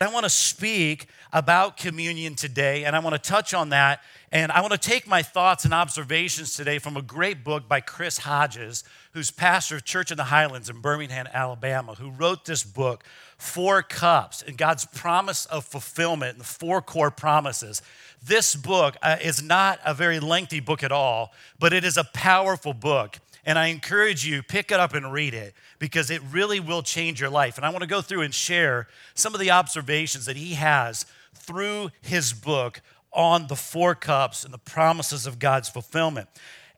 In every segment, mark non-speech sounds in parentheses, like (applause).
I want to speak about communion today, and I want to touch on that. And I want to take my thoughts and observations today from a great book by Chris Hodges, who's pastor of Church in the Highlands in Birmingham, Alabama, who wrote this book, Four Cups, and God's promise of fulfillment, and the four core promises. This book uh, is not a very lengthy book at all, but it is a powerful book. And I encourage you, pick it up and read it because it really will change your life. And I want to go through and share some of the observations that he has through his book on the four cups and the promises of God's fulfillment.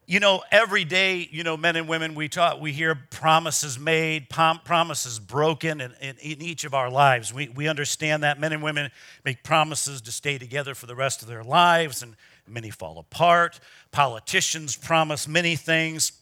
You know, every day, you know, men and women, we talk, we hear promises made, promises broken in, in, in, each of our lives. We, we understand that men and women make promises to stay together for the rest of their lives, and many fall apart. Politicians promise many things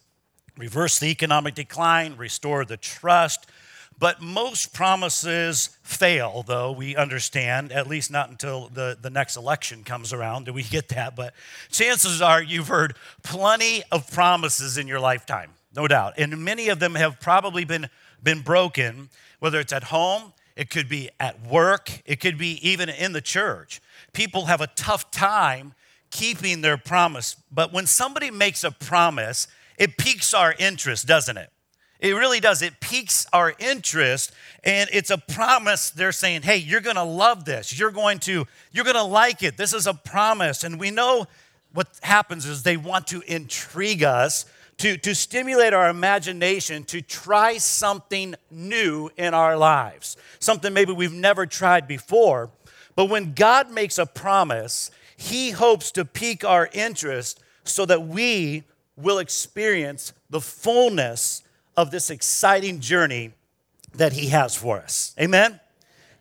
reverse the economic decline, restore the trust. But most promises fail, though, we understand, at least not until the, the next election comes around do we get that. But chances are you've heard plenty of promises in your lifetime, no doubt. And many of them have probably been, been broken, whether it's at home, it could be at work, it could be even in the church. People have a tough time keeping their promise. But when somebody makes a promise, it piques our interest, doesn't it? It really does. It piques our interest and it's a promise. They're saying, "Hey, you're going to love this. You're going to you're going to like it. This is a promise." And we know what happens is they want to intrigue us, to to stimulate our imagination to try something new in our lives. Something maybe we've never tried before. But when God makes a promise, he hopes to pique our interest so that we will experience the fullness of this exciting journey that He has for us. Amen?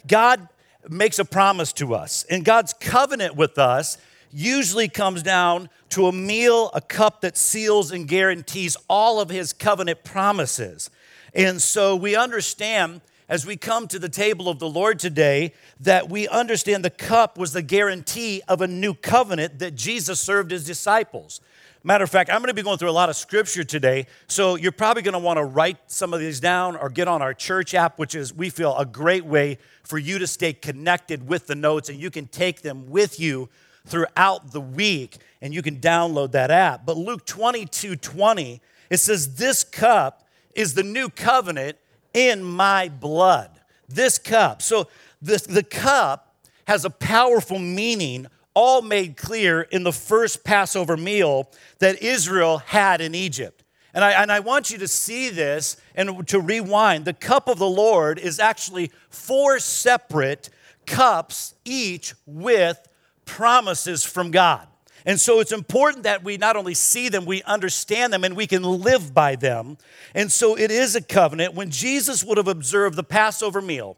God makes a promise to us, and God's covenant with us usually comes down to a meal, a cup that seals and guarantees all of His covenant promises. And so we understand as we come to the table of the Lord today that we understand the cup was the guarantee of a new covenant that Jesus served his disciples. Matter of fact, I'm going to be going through a lot of scripture today, so you're probably going to want to write some of these down or get on our church app, which is, we feel, a great way for you to stay connected with the notes and you can take them with you throughout the week and you can download that app. But Luke 22 20, it says, This cup is the new covenant in my blood. This cup. So this, the cup has a powerful meaning all made clear in the first Passover meal that Israel had in Egypt. And I, and I want you to see this and to rewind. The cup of the Lord is actually four separate cups, each with promises from God. And so it's important that we not only see them, we understand them, and we can live by them. And so it is a covenant. When Jesus would have observed the Passover meal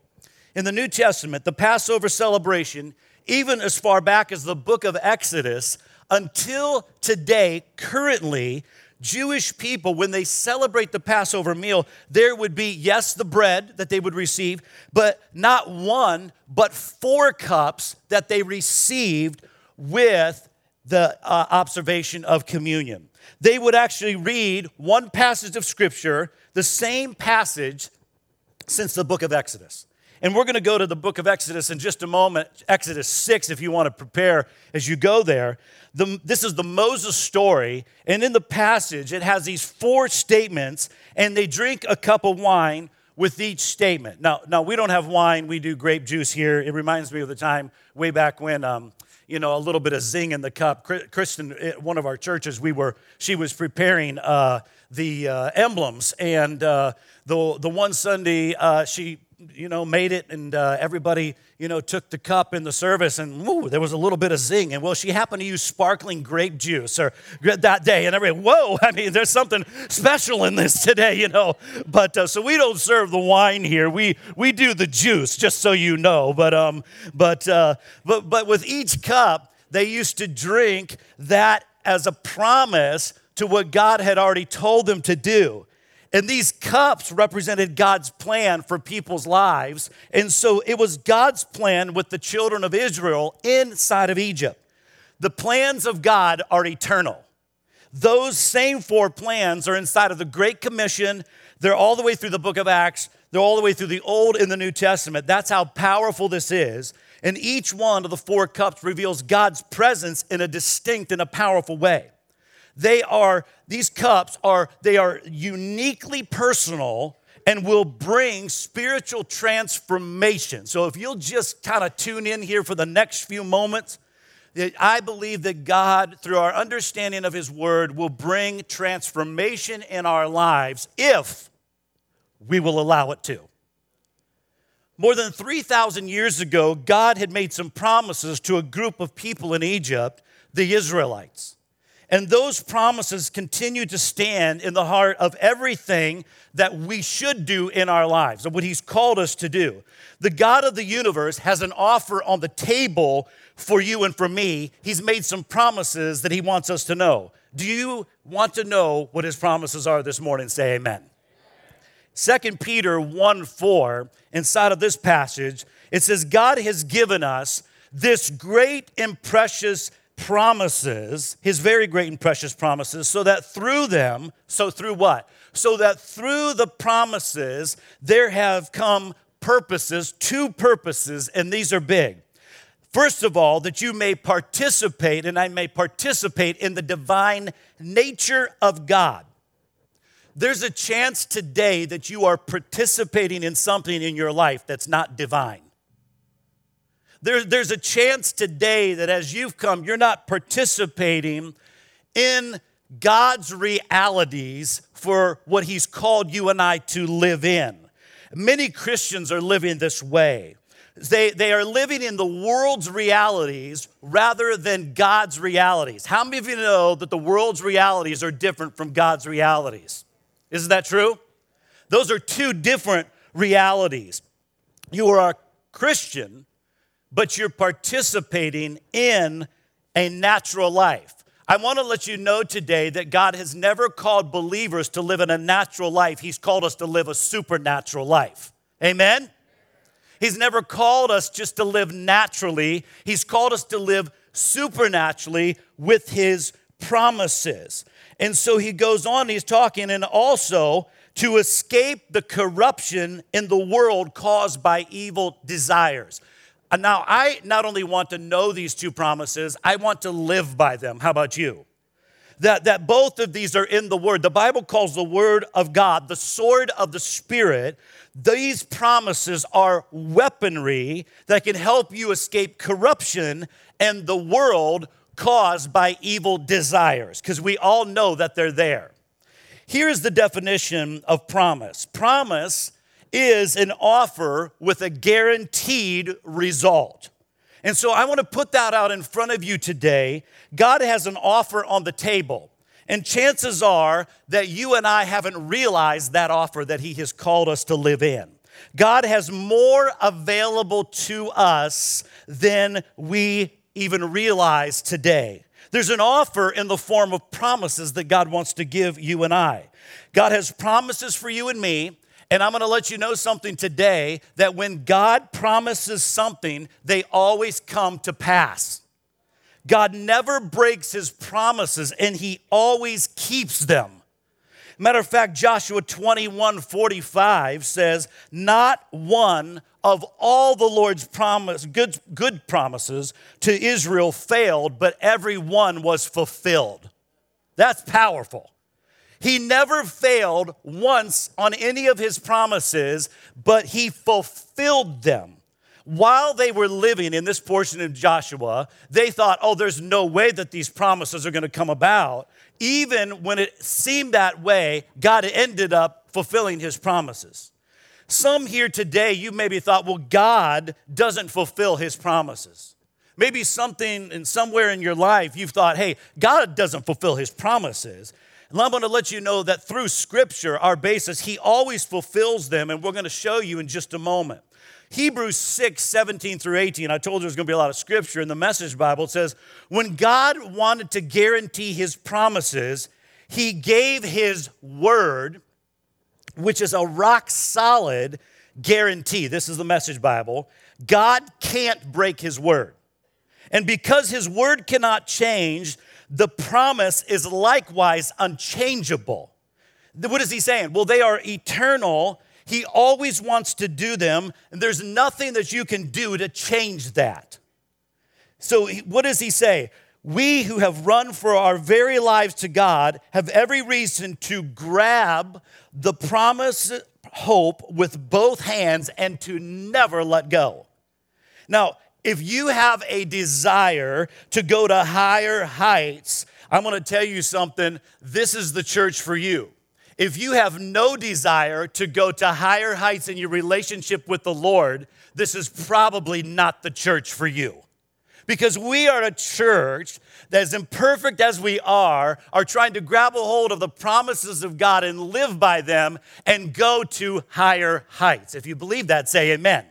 in the New Testament, the Passover celebration, even as far back as the book of Exodus, until today, currently, Jewish people, when they celebrate the Passover meal, there would be, yes, the bread that they would receive, but not one, but four cups that they received with the uh, observation of communion. They would actually read one passage of scripture, the same passage since the book of Exodus. And we're going to go to the book of Exodus in just a moment, Exodus 6, if you want to prepare as you go there. The, this is the Moses story. And in the passage, it has these four statements, and they drink a cup of wine with each statement. Now, now we don't have wine, we do grape juice here. It reminds me of the time way back when. Um, you know, a little bit of zing in the cup. Kristen, eh, one of our churches, we were, she was preparing uh, the uh, emblems, and uh, the the one Sunday uh, she you know, made it, and uh, everybody, you know, took the cup in the service, and woo, there was a little bit of zing. And well, she happened to use sparkling grape juice or that day, and everybody, whoa, (laughs) I mean, there's something special in this today, you know. But uh, so we don't serve the wine here; we we do the juice, just so you know. But um, but uh, but but with each cup, they used to drink that as a promise to what God had already told them to do. And these cups represented God's plan for people's lives. And so it was God's plan with the children of Israel inside of Egypt. The plans of God are eternal. Those same four plans are inside of the Great Commission. They're all the way through the book of Acts. They're all the way through the Old and the New Testament. That's how powerful this is. And each one of the four cups reveals God's presence in a distinct and a powerful way. They are, these cups are, they are uniquely personal and will bring spiritual transformation. So if you'll just kind of tune in here for the next few moments, I believe that God, through our understanding of His Word, will bring transformation in our lives if we will allow it to. More than 3,000 years ago, God had made some promises to a group of people in Egypt, the Israelites. And those promises continue to stand in the heart of everything that we should do in our lives, of what He's called us to do. The God of the universe has an offer on the table for you and for me. He's made some promises that He wants us to know. Do you want to know what His promises are this morning? Say amen. 2 Peter 1 4, inside of this passage, it says, God has given us this great and precious promises, his very great and precious promises, so that through them, so through what? So that through the promises there have come purposes, two purposes, and these are big. First of all, that you may participate, and I may participate in the divine nature of God. There's a chance today that you are participating in something in your life that's not divine. There, there's a chance today that as you've come, you're not participating in God's realities for what He's called you and I to live in. Many Christians are living this way. They, they are living in the world's realities rather than God's realities. How many of you know that the world's realities are different from God's realities? Isn't that true? Those are two different realities. You are a Christian but you're participating in a natural life. I want to let you know today that God has never called believers to live in a natural life. He's called us to live a supernatural life. Amen? He's never called us just to live naturally, He's called us to live supernaturally with His promises. And so he goes on, he's talking, and also to escape the corruption in the world caused by evil desires. And now I not only want to know these two promises, I want to live by them. How about you? That, that both of these are in the Word. The Bible calls the Word of God the sword of the Spirit. These promises are weaponry that can help you escape corruption and the world caused by evil desires, because we all know that they're there. Here's the definition of promise promise is an offer with a guaranteed result. And so I want to put that out in front of you today. God has an offer on the table. And chances are that you and I haven't realized that offer that He has called us to live in. God has more available to us than we even realize today. There's an offer in the form of promises that God wants to give you and I. God has promises for you and me and I'm going to let you know something today that when God promises something, they always come to pass. God never breaks his promises and he always keeps them. Matter of fact, Joshua 21 45 says, Not one of all the Lord's promise, good, good promises to Israel failed, but every one was fulfilled. That's powerful. He never failed once on any of his promises, but he fulfilled them. While they were living in this portion of Joshua, they thought, oh, there's no way that these promises are going to come about. Even when it seemed that way, God ended up fulfilling his promises. Some here today, you maybe thought, well, God doesn't fulfill his promises. Maybe something in somewhere in your life you've thought, hey, God doesn't fulfill his promises. And I'm going to let you know that through Scripture, our basis, He always fulfills them, and we're going to show you in just a moment. Hebrews 6, 17 through 18, I told you there's going to be a lot of scripture in the Message Bible. It says, When God wanted to guarantee His promises, He gave His word, which is a rock solid guarantee. This is the Message Bible. God can't break His word. And because His word cannot change, the promise is likewise unchangeable. What is he saying? Well, they are eternal He always wants to do them, and there's nothing that you can do to change that. So, what does he say? We who have run for our very lives to God have every reason to grab the promise hope with both hands and to never let go. Now, if you have a desire to go to higher heights, I'm going to tell you something. This is the church for you. If you have no desire to go to higher heights in your relationship with the Lord, this is probably not the church for you. Because we are a church that, as imperfect as we are, are trying to grab a hold of the promises of God and live by them and go to higher heights. If you believe that, say amen.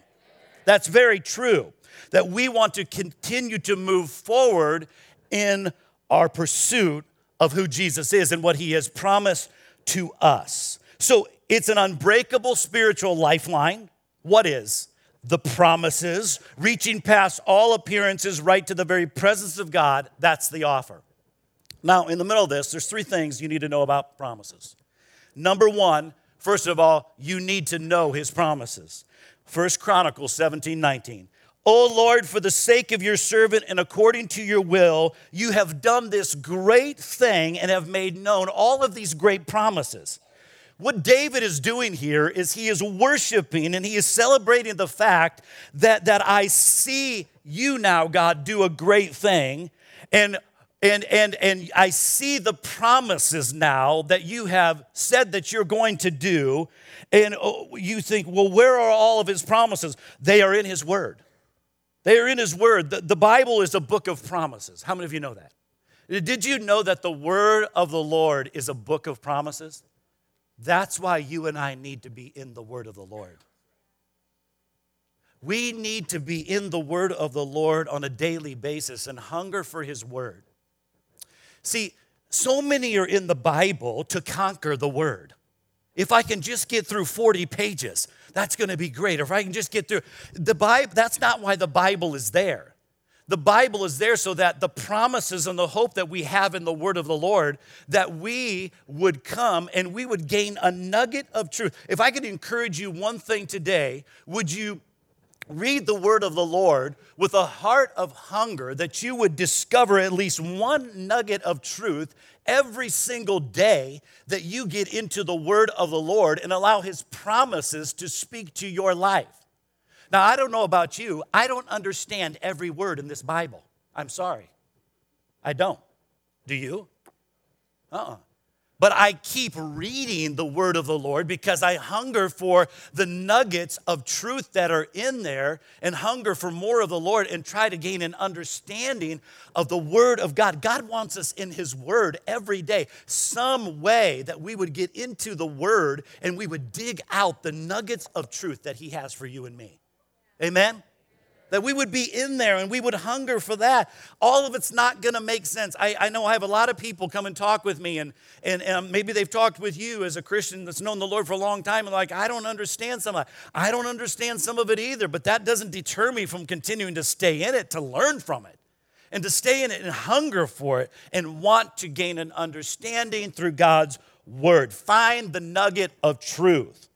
That's very true. That we want to continue to move forward in our pursuit of who Jesus is and what he has promised to us. So it's an unbreakable spiritual lifeline. What is? The promises, reaching past all appearances right to the very presence of God. That's the offer. Now, in the middle of this, there's three things you need to know about promises. Number one, first of all, you need to know his promises. First Chronicles 17, 19. O Lord, for the sake of your servant and according to your will, you have done this great thing and have made known all of these great promises. What David is doing here is he is worshiping and he is celebrating the fact that, that I see you now, God, do a great thing. And and, and, and I see the promises now that you have said that you're going to do. And oh, you think, well, where are all of his promises? They are in his word. They are in His Word. The, the Bible is a book of promises. How many of you know that? Did you know that the Word of the Lord is a book of promises? That's why you and I need to be in the Word of the Lord. We need to be in the Word of the Lord on a daily basis and hunger for His Word. See, so many are in the Bible to conquer the Word. If I can just get through 40 pages, that's going to be great. If I can just get through the Bible, that's not why the Bible is there. The Bible is there so that the promises and the hope that we have in the word of the Lord, that we would come and we would gain a nugget of truth. If I could encourage you one thing today, would you read the word of the Lord with a heart of hunger that you would discover at least one nugget of truth every single day that you get into the word of the Lord and allow his promises to speak to your life. Now, I don't know about you, I don't understand every word in this Bible. I'm sorry. I don't. Do you? Uh uh-uh. But I keep reading the word of the Lord because I hunger for the nuggets of truth that are in there and hunger for more of the Lord and try to gain an understanding of the word of God. God wants us in his word every day, some way that we would get into the word and we would dig out the nuggets of truth that he has for you and me. Amen that we would be in there and we would hunger for that. All of it's not going to make sense. I, I, know I have a lot of people come and talk with me, and, and, and maybe they've talked with you as a Christian that's known the Lord for a long time, and like, I don't understand some of it. I don't understand some of it either, but that doesn't deter me from continuing to stay in it, to learn from it, and to stay in it and hunger for it, and want to gain an understanding through God's word. Find the nugget of truth.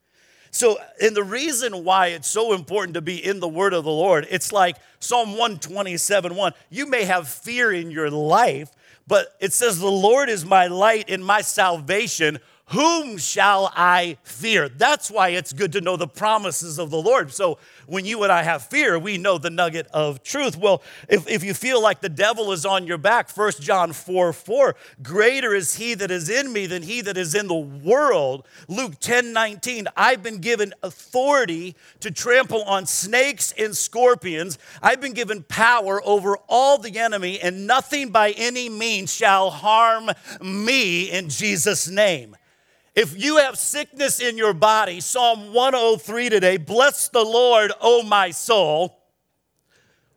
So, and the reason why it's so important to be in the word of the Lord, it's like Psalm 127 1. You may have fear in your life, but it says, The Lord is my light and my salvation. Whom shall I fear? That's why it's good to know the promises of the Lord. So when you and I have fear, we know the nugget of truth. Well, if, if you feel like the devil is on your back, 1 John 4 4, greater is he that is in me than he that is in the world. Luke 10 19, I've been given authority to trample on snakes and scorpions. I've been given power over all the enemy, and nothing by any means shall harm me in Jesus' name. If you have sickness in your body, Psalm 103 today, bless the Lord, O my soul.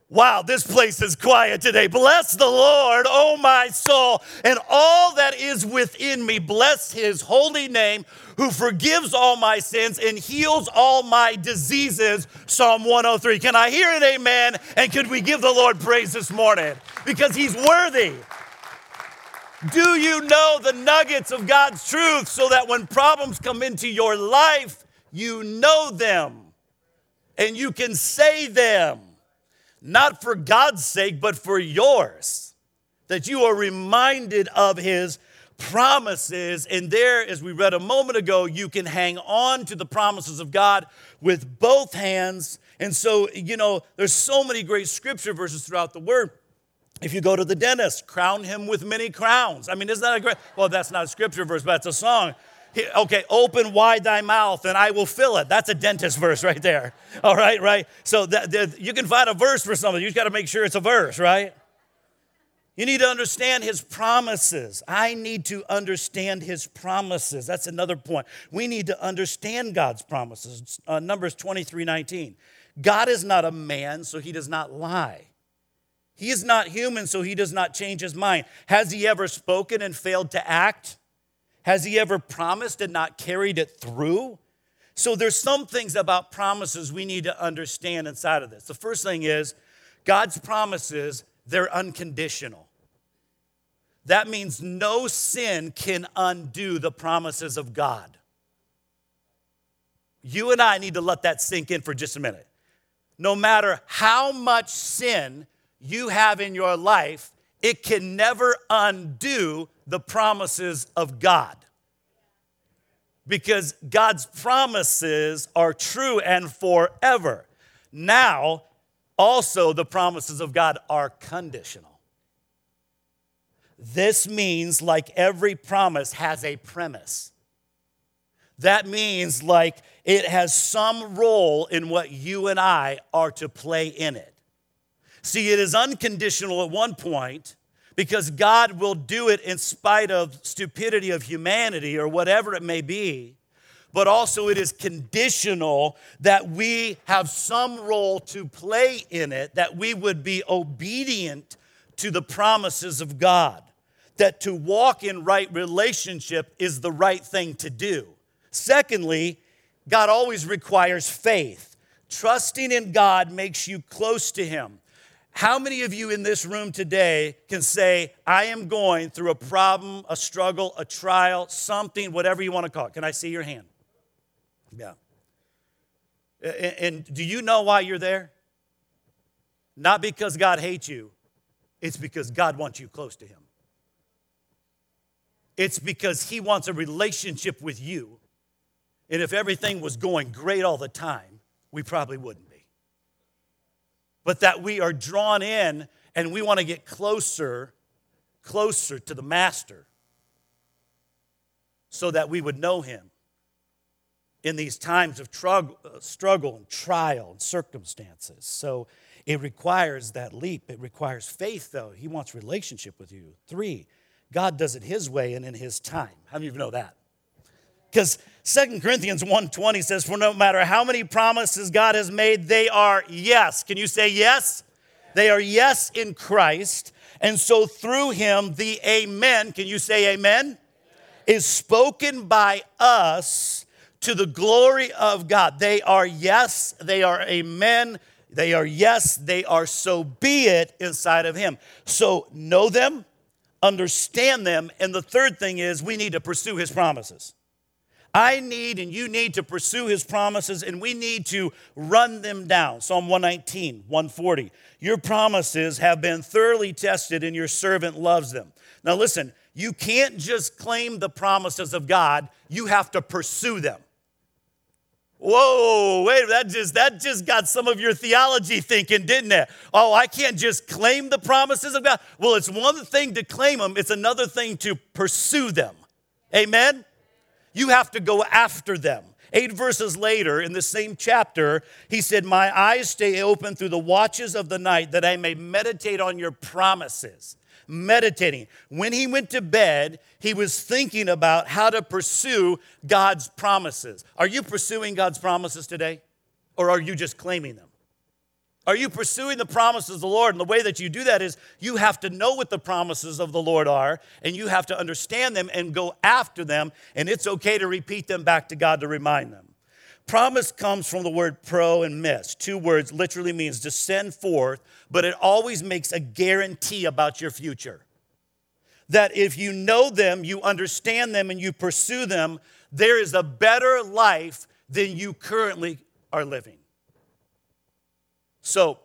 Wow, this place is quiet today. Bless the Lord, O my soul, and all that is within me. Bless his holy name, who forgives all my sins and heals all my diseases. Psalm 103. Can I hear an amen? And could we give the Lord praise this morning? Because he's worthy. Do you know the nuggets of God's truth so that when problems come into your life, you know them and you can say them, not for God's sake, but for yours, that you are reminded of his promises. And there, as we read a moment ago, you can hang on to the promises of God with both hands. And so, you know, there's so many great scripture verses throughout the word. If you go to the dentist, crown him with many crowns. I mean, isn't that a great? Well, that's not a scripture verse, but it's a song. Okay, open wide thy mouth and I will fill it. That's a dentist verse right there. (laughs) All right, right? So that, that you can find a verse for something. You just got to make sure it's a verse, right? You need to understand his promises. I need to understand his promises. That's another point. We need to understand God's promises. Uh, Numbers 23 19. God is not a man, so he does not lie. He is not human, so he does not change his mind. Has he ever spoken and failed to act? Has he ever promised and not carried it through? So there's some things about promises we need to understand inside of this. The first thing is God's promises, they're unconditional. That means no sin can undo the promises of God. You and I need to let that sink in for just a minute. No matter how much sin you have in your life, it can never undo the promises of God. Because God's promises are true and forever. Now, also, the promises of God are conditional. This means, like every promise, has a premise. That means, like, it has some role in what you and I are to play in it. See, it is unconditional at one point, because God will do it in spite of stupidity of humanity or whatever it may be. But also, it is conditional that we have some role to play in it, that we would be obedient to the promises of God, that to walk in right relationship is the right thing to do. Secondly, God always requires faith. Trusting in God makes you close to Him. How many of you in this room today can say, I am going through a problem, a struggle, a trial, something, whatever you want to call it? Can I see your hand? Yeah. And do you know why you're there? Not because God hates you, it's because God wants you close to Him. It's because He wants a relationship with you. And if everything was going great all the time, we probably wouldn't but that we are drawn in and we want to get closer, closer to the Master so that we would know Him in these times of uh, struggle and trial and circumstances. So it requires that leap. It requires faith, though. He wants relationship with you. Three, God does it His way and in His time. How many of you know that? Because Second Corinthians 1:20 says, For no matter how many promises God has made, they are yes. Can you say yes? They are yes in Christ. And so through him, the amen, can you say amen? Is spoken by us to the glory of God. They are yes, they are amen, they are yes, they are so be it inside of him. So know them, understand them, and the third thing is we need to pursue his promises. I need and you need to pursue his promises and we need to run them down. Psalm 119, 140. Your promises have been thoroughly tested and your servant loves them. Now listen, you can't just claim the promises of God, you have to pursue them. Whoa, wait, that just that just got some of your theology thinking, didn't it? Oh, I can't just claim the promises of God. Well, it's one thing to claim them, it's another thing to pursue them. Amen? You have to go after them. Eight verses later, in the same chapter, he said, My eyes stay open through the watches of the night that I may meditate on your promises. Meditating. When he went to bed, he was thinking about how to pursue God's promises. Are you pursuing God's promises today? Or are you just claiming them? Are you pursuing the promises of the Lord? And the way that you do that is you have to know what the promises of the Lord are, and you have to understand them and go after them. And it's okay to repeat them back to God to remind them. Promise comes from the word pro and miss. Two words literally means to send forth, but it always makes a guarantee about your future. That if you know them, you understand them, and you pursue them, there is a better life than you currently are living. So,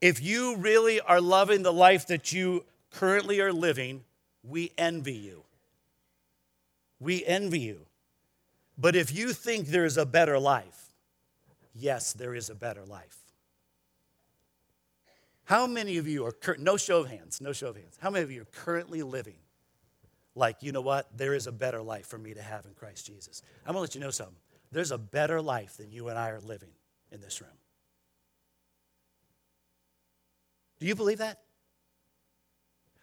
if you really are loving the life that you currently are living, we envy you. We envy you. But if you think there is a better life, yes, there is a better life. How many of you are, cur- no show of hands, no show of hands, how many of you are currently living like, you know what, there is a better life for me to have in Christ Jesus? I'm gonna let you know something. There's a better life than you and I are living in this room. Do you believe that?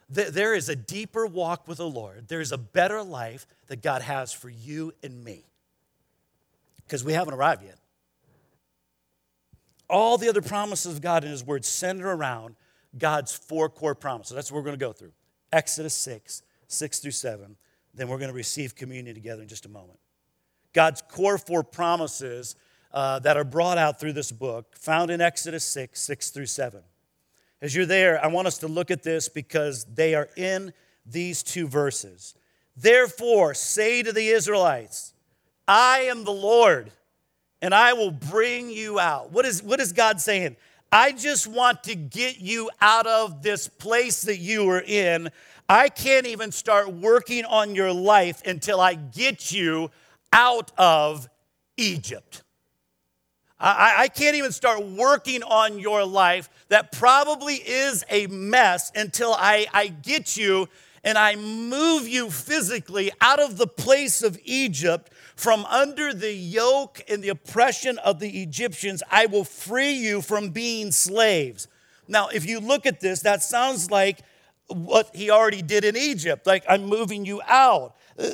There is a deeper walk with the Lord. There's a better life that God has for you and me. Because we haven't arrived yet. All the other promises of God in His Word center around God's four core promises. That's what we're going to go through Exodus 6, 6 through 7. Then we're going to receive communion together in just a moment. God's core four promises uh, that are brought out through this book, found in Exodus 6, 6 through 7. As you're there, I want us to look at this because they are in these two verses. Therefore, say to the Israelites, I am the Lord, and I will bring you out. What is, what is God saying? I just want to get you out of this place that you are in. I can't even start working on your life until I get you out of Egypt. I, I, can't even start working on your life that probably is a mess until I, I get you and I move you physically out of the place of Egypt from under the yoke and the oppression of the Egyptians. I will free you from being slaves. Now, if you look at this, that sounds like what he already did in Egypt. Like, I'm moving you out. Uh,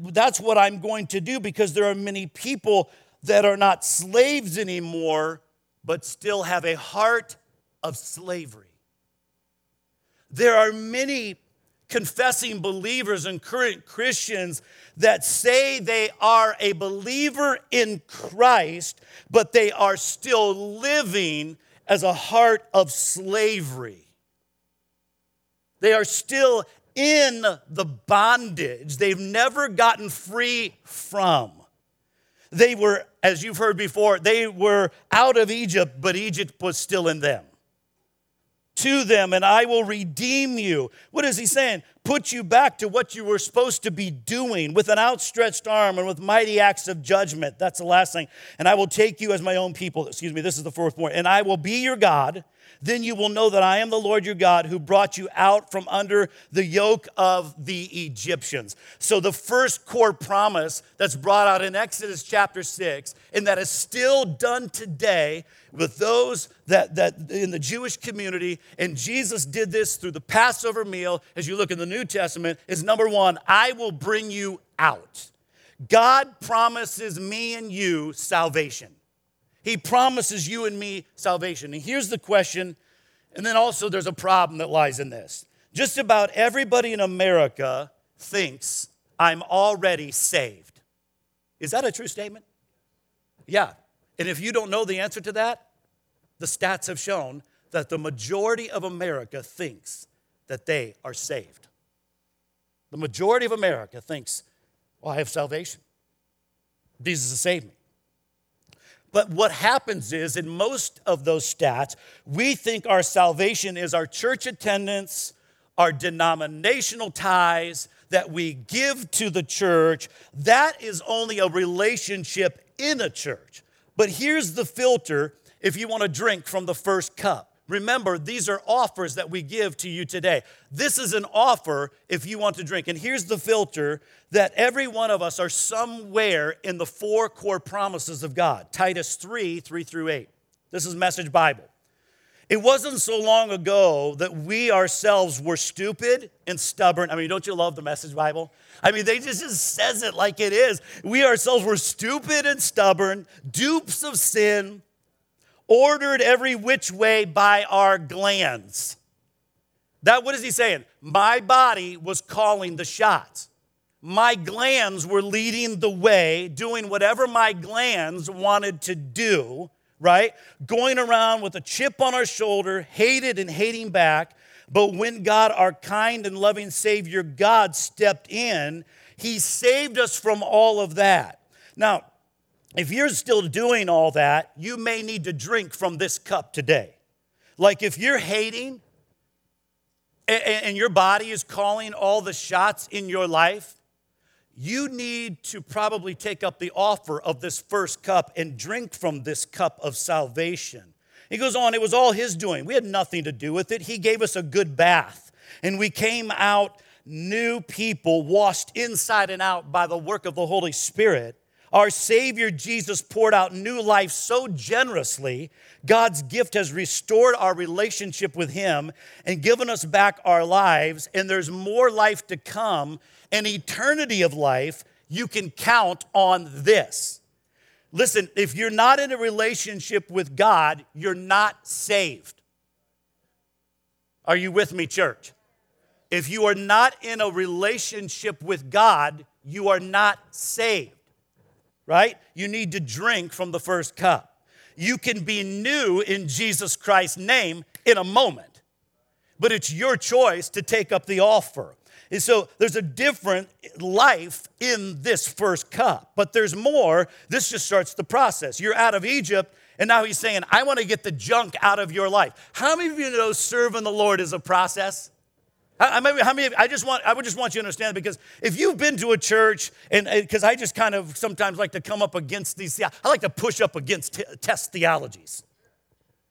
that's what I'm going to do because there are many people that are not slaves anymore, but still have a heart of slavery. There are many confessing believers and current Christians that say they are a believer in Christ, but they are still living as a heart of slavery. They are still in the bondage they've never gotten free from. They were, as you've heard before, they were out of Egypt, but Egypt was still in them. To them, and I will redeem you. What is he saying? Put you back to what you were supposed to be doing with an outstretched arm and with mighty acts of judgment. That's the last thing. And I will take you as my own people. Excuse me, this is the fourth point. And I will be your God then you will know that I am the Lord your God who brought you out from under the yoke of the Egyptians. So, the first core promise that's brought out in Exodus chapter 6, and that is still done today with those that, that in the Jewish community, and Jesus did this through the Passover meal, as you look in the New Testament, is number one, I will bring you out. God promises me and you salvation. He promises you and me salvation. And here's the question, and then also there's a problem that lies in this. Just about everybody in America thinks I'm already saved. Is that a true statement? Yeah. And if you don't know the answer to that, the stats have shown that the majority of America thinks that they are saved. The majority of America thinks, well, I have salvation. Jesus has saved me. But what happens is, in most of those stats, we think our salvation is our church attendance, our denominational ties that we give to the church. That is only a relationship in a church. But here's the filter if you want to drink from the first cup. Remember, these are offers that we give to you today. This is an offer if you want to drink. And here's the filter that every one of us are somewhere in the four core promises of God Titus 3 3 through 8. This is Message Bible. It wasn't so long ago that we ourselves were stupid and stubborn. I mean, don't you love the Message Bible? I mean, they just, just says it like it is. We ourselves were stupid and stubborn, dupes of sin ordered every which way by our glands. That what is he saying? My body was calling the shots. My glands were leading the way, doing whatever my glands wanted to do, right? Going around with a chip on our shoulder, hated and hating back. But when God, our kind and loving Savior, God stepped in, He saved us from all of that. Now, if you're still doing all that, you may need to drink from this cup today. Like if you're hating and your body is calling all the shots in your life, you need to probably take up the offer of this first cup and drink from this cup of salvation. He goes on, it was all his doing. We had nothing to do with it. He gave us a good bath, and we came out new people, washed inside and out by the work of the Holy Spirit. Our Savior Jesus poured out new life so generously. God's gift has restored our relationship with Him and given us back our lives, and there's more life to come, an eternity of life. You can count on this. Listen, if you're not in a relationship with God, you're not saved. Are you with me, church? If you are not in a relationship with God, you are not saved right? You need to drink from the first cup. You can be new in Jesus Christ's name in a moment, but it's your choice to take up the offer. And so there's a different life in this first cup, but there's more. This just starts the process. You're out of Egypt, and now he's saying, I want to get the junk out of your life. How many of you know serving the Lord is a process? How many, how many, I just want, I would just want you to understand because if you've been to a church, and because I just kind of sometimes like to come up against these, I like to push up against t- test theologies,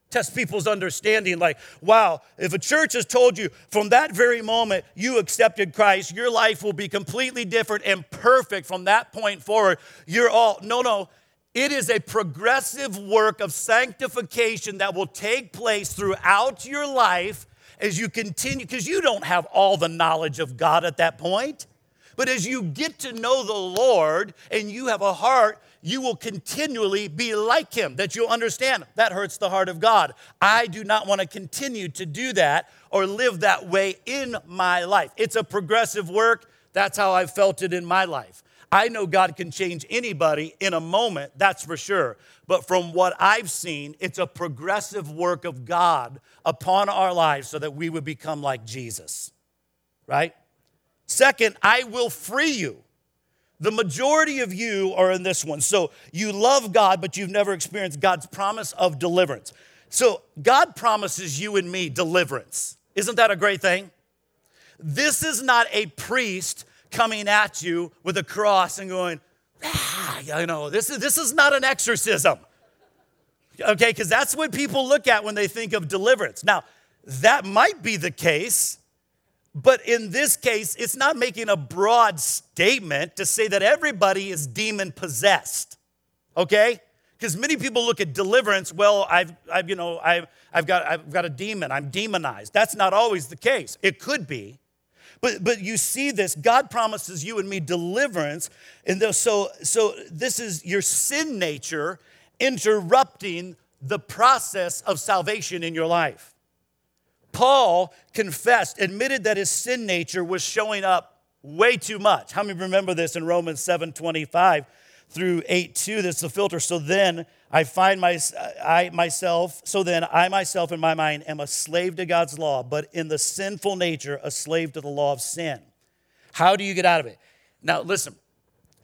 test people's understanding. Like, wow, if a church has told you from that very moment you accepted Christ, your life will be completely different and perfect from that point forward. You're all, no, no. It is a progressive work of sanctification that will take place throughout your life as you continue, because you don't have all the knowledge of God at that point. But as you get to know the Lord and you have a heart, you will continually be like Him, that you'll understand that hurts the heart of God. I do not want to continue to do that or live that way in my life. It's a progressive work. That's how I felt it in my life. I know God can change anybody in a moment, that's for sure. But from what I've seen, it's a progressive work of God upon our lives so that we would become like Jesus, right? Second, I will free you. The majority of you are in this one. So you love God, but you've never experienced God's promise of deliverance. So God promises you and me deliverance. Isn't that a great thing? This is not a priest coming at you with a cross and going, ah, you know, this is, this is not an exorcism. Okay, because that's what people look at when they think of deliverance. Now, that might be the case, but in this case, it's not making a broad statement to say that everybody is demon possessed. Okay? Because many people look at deliverance, well, I've, I've you know, I've, I've, got, I've got a demon, I'm demonized. That's not always the case. It could be. But, but you see this, God promises you and me deliverance. And so, so this is your sin nature interrupting the process of salvation in your life. Paul confessed, admitted that his sin nature was showing up way too much. How many remember this in Romans 7 25 through 8 2? That's the filter. So then I find my, I myself, so then I myself in my mind am a slave to God's law, but in the sinful nature, a slave to the law of sin. How do you get out of it? Now, listen,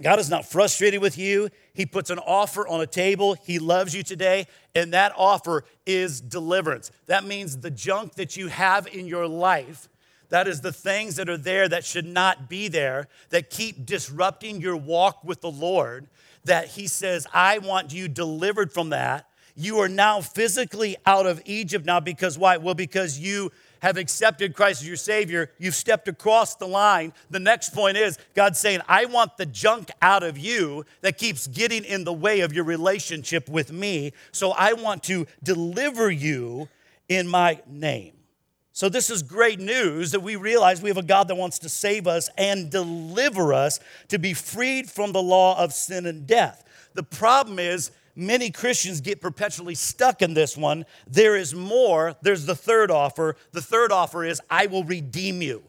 God is not frustrated with you. He puts an offer on a table. He loves you today, and that offer is deliverance. That means the junk that you have in your life, that is the things that are there that should not be there, that keep disrupting your walk with the Lord that he says, I want you delivered from that. You are now physically out of Egypt now because why? Well, because you have accepted Christ as your Savior, you've stepped across the line. The next point is God saying, I want the junk out of you that keeps getting in the way of your relationship with me. So I want to deliver you in my name. So, this is great news that we realize we have a God that wants to save us and deliver us to be freed from the law of sin and death. The problem is, many Christians get perpetually stuck in this one. There is more. There's the third offer. The third offer is, I will redeem you.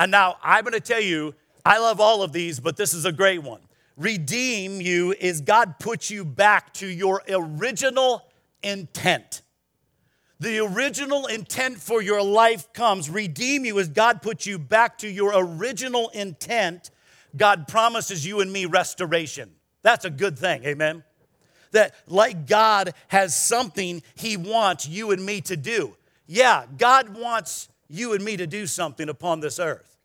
And now I'm going to tell you, I love all of these, but this is a great one. Redeem you is God puts you back to your original intent. The original intent for your life comes. Redeem you as God puts you back to your original intent. God promises you and me restoration. That's a good thing, amen? That like God has something He wants you and me to do. Yeah, God wants you and me to do something upon this earth.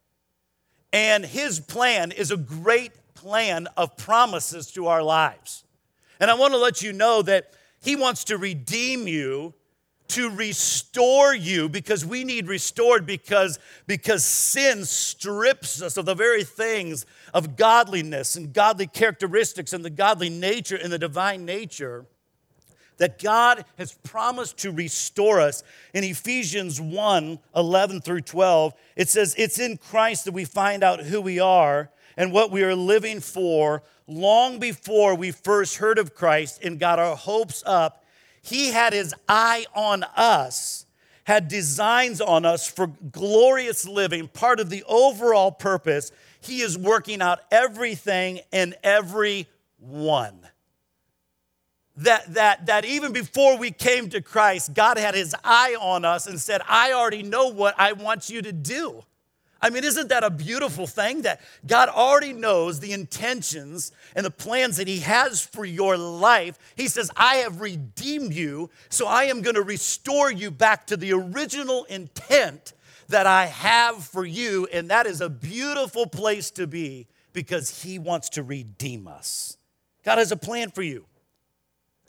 And His plan is a great plan of promises to our lives. And I want to let you know that He wants to redeem you to restore you because we need restored because, because sin strips us of the very things of godliness and godly characteristics and the godly nature and the divine nature that God has promised to restore us. In Ephesians 1 11 through 12, it says, It's in Christ that we find out who we are and what we are living for long before we first heard of Christ and got our hopes up he had his eye on us, had designs on us for glorious living, part of the overall purpose. He is working out everything and every one. That, that, that even before we came to Christ, God had his eye on us and said, I already know what I want you to do. I mean, isn't that a beautiful thing that God already knows the intentions and the plans that He has for your life? He says, I have redeemed you, so I am going to restore you back to the original intent that I have for you. And that is a beautiful place to be because He wants to redeem us. God has a plan for you.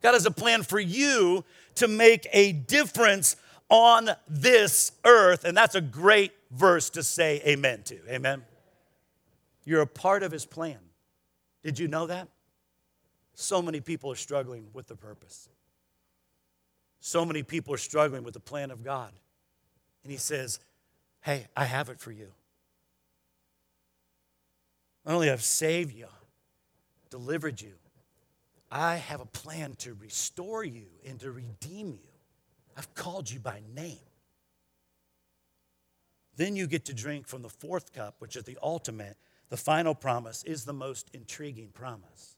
God has a plan for you to make a difference on this earth. And that's a great verse to say amen to. Amen. You're a part of his plan. Did you know that? So many people are struggling with the purpose. So many people are struggling with the plan of God. And he says, Hey, I have it for you. Not only have saved you, delivered you, I have a plan to restore you and to redeem you. I've called you by name. Then you get to drink from the fourth cup, which is the ultimate. The final promise is the most intriguing promise.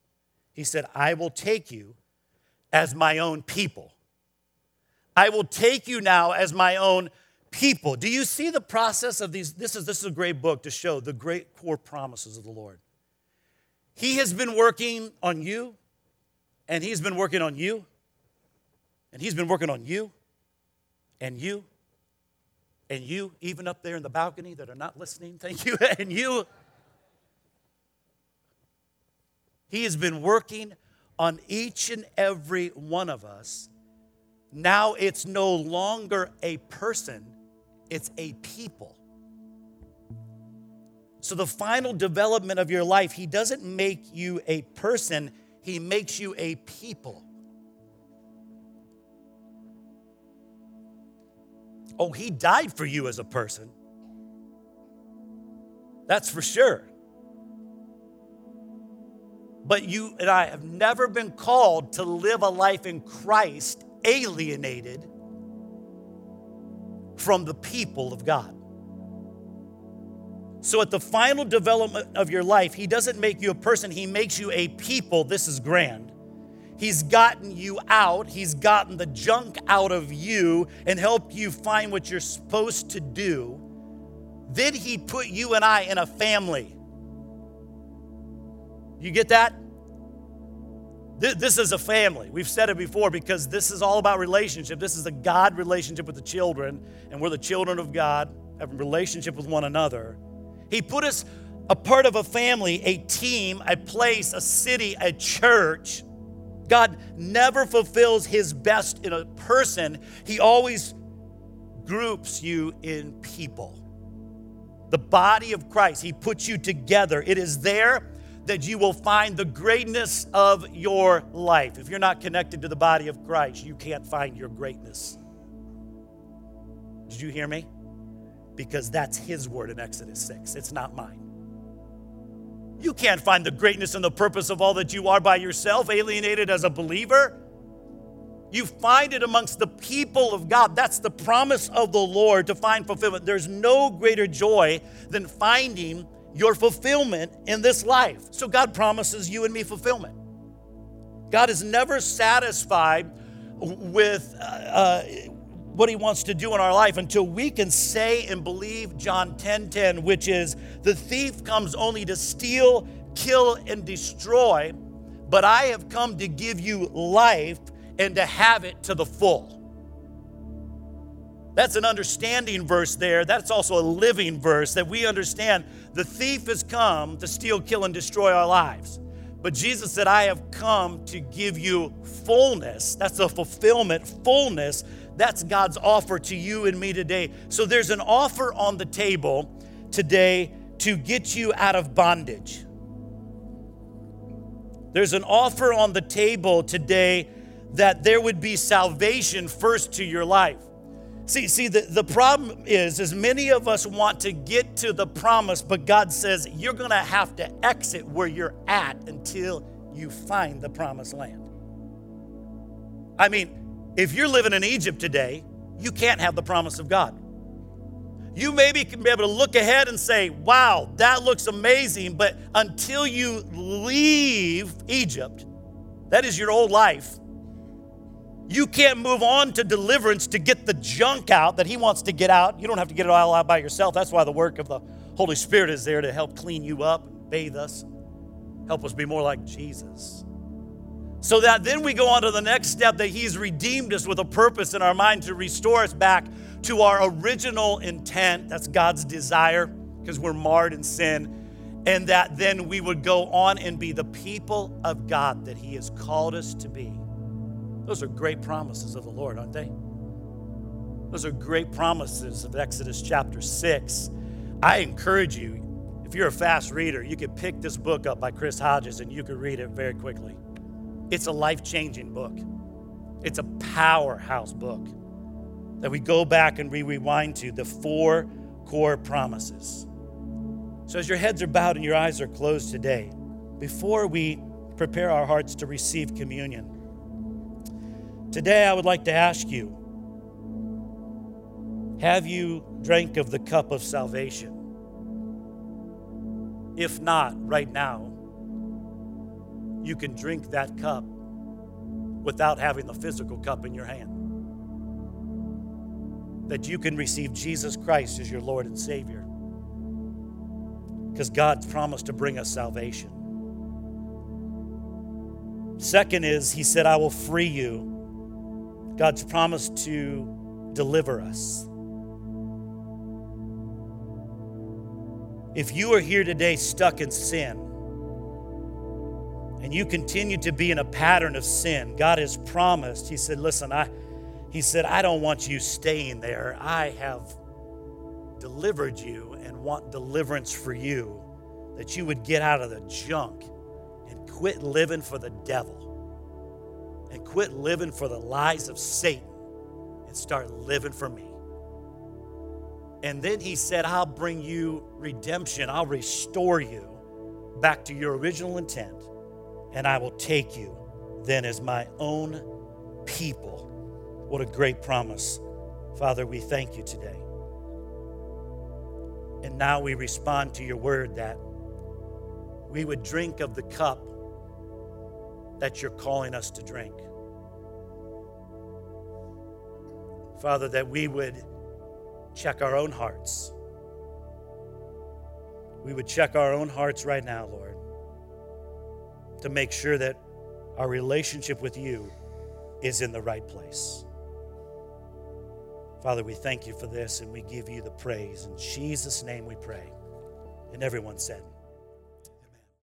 He said, I will take you as my own people. I will take you now as my own people. Do you see the process of these? This is, this is a great book to show the great core promises of the Lord. He has been working on you, and He's been working on you, and He's been working on you, and you and you, even up there in the balcony that are not listening, thank you, (laughs) and you. He has been working on each and every one of us. Now it's no longer a person, it's a people. So, the final development of your life, He doesn't make you a person, He makes you a people. Oh, he died for you as a person. That's for sure. But you and I have never been called to live a life in Christ alienated from the people of God. So, at the final development of your life, He doesn't make you a person, He makes you a people. This is grand. He's gotten you out. He's gotten the junk out of you and helped you find what you're supposed to do. Then he put you and I in a family. You get that? This is a family. We've said it before because this is all about relationship. This is a God relationship with the children, and we're the children of God, having relationship with one another. He put us a part of a family, a team, a place, a city, a church God never fulfills his best in a person, he always groups you in people. The body of Christ, he puts you together. It is there that you will find the greatness of your life. If you're not connected to the body of Christ, you can't find your greatness. Did you hear me? Because that's his word in Exodus 6. It's not mine. You can't find the greatness and the purpose of all that you are by yourself, alienated as a believer. You find it amongst the people of God. That's the promise of the Lord to find fulfillment. There's no greater joy than finding your fulfillment in this life. So God promises you and me fulfillment. God is never satisfied with uh, uh, what he wants to do in our life until we can say and believe John 10 10, which is the thief comes only to steal, kill, and destroy. but I have come to give you life and to have it to the full. That's an understanding verse there. That's also a living verse that we understand the thief has come to steal, kill, and destroy our lives. But Jesus said, I have come to give you fullness. That's a fulfillment, fullness. That's God's offer to you and me today. So there's an offer on the table today to get you out of bondage. There's an offer on the table today that there would be salvation first to your life. See, see, the, the problem is, is many of us want to get to the promise, but God says you're gonna have to exit where you're at until you find the promised land. I mean, if you're living in Egypt today, you can't have the promise of God. You maybe can be able to look ahead and say, wow, that looks amazing, but until you leave Egypt, that is your old life, you can't move on to deliverance to get the junk out that He wants to get out. You don't have to get it all out by yourself. That's why the work of the Holy Spirit is there to help clean you up, bathe us, help us be more like Jesus. So that then we go on to the next step that He's redeemed us with a purpose in our mind to restore us back to our original intent. That's God's desire because we're marred in sin. And that then we would go on and be the people of God that He has called us to be. Those are great promises of the Lord, aren't they? Those are great promises of Exodus chapter 6. I encourage you, if you're a fast reader, you could pick this book up by Chris Hodges and you could read it very quickly. It's a life changing book, it's a powerhouse book that we go back and rewind to the four core promises. So, as your heads are bowed and your eyes are closed today, before we prepare our hearts to receive communion, Today, I would like to ask you Have you drank of the cup of salvation? If not, right now, you can drink that cup without having the physical cup in your hand. That you can receive Jesus Christ as your Lord and Savior. Because God's promised to bring us salvation. Second is, He said, I will free you God's promised to deliver us. If you are here today stuck in sin and you continue to be in a pattern of sin, God has promised, He said, Listen, I, He said, I don't want you staying there. I have delivered you and want deliverance for you, that you would get out of the junk and quit living for the devil and quit living for the lies of Satan and start living for me. And then he said, I'll bring you redemption, I'll restore you back to your original intent, and I will take you then as my own people. What a great promise. Father, we thank you today. And now we respond to your word that we would drink of the cup that you're calling us to drink. Father, that we would check our own hearts. We would check our own hearts right now, Lord, to make sure that our relationship with you is in the right place. Father, we thank you for this and we give you the praise. In Jesus' name we pray. And everyone said,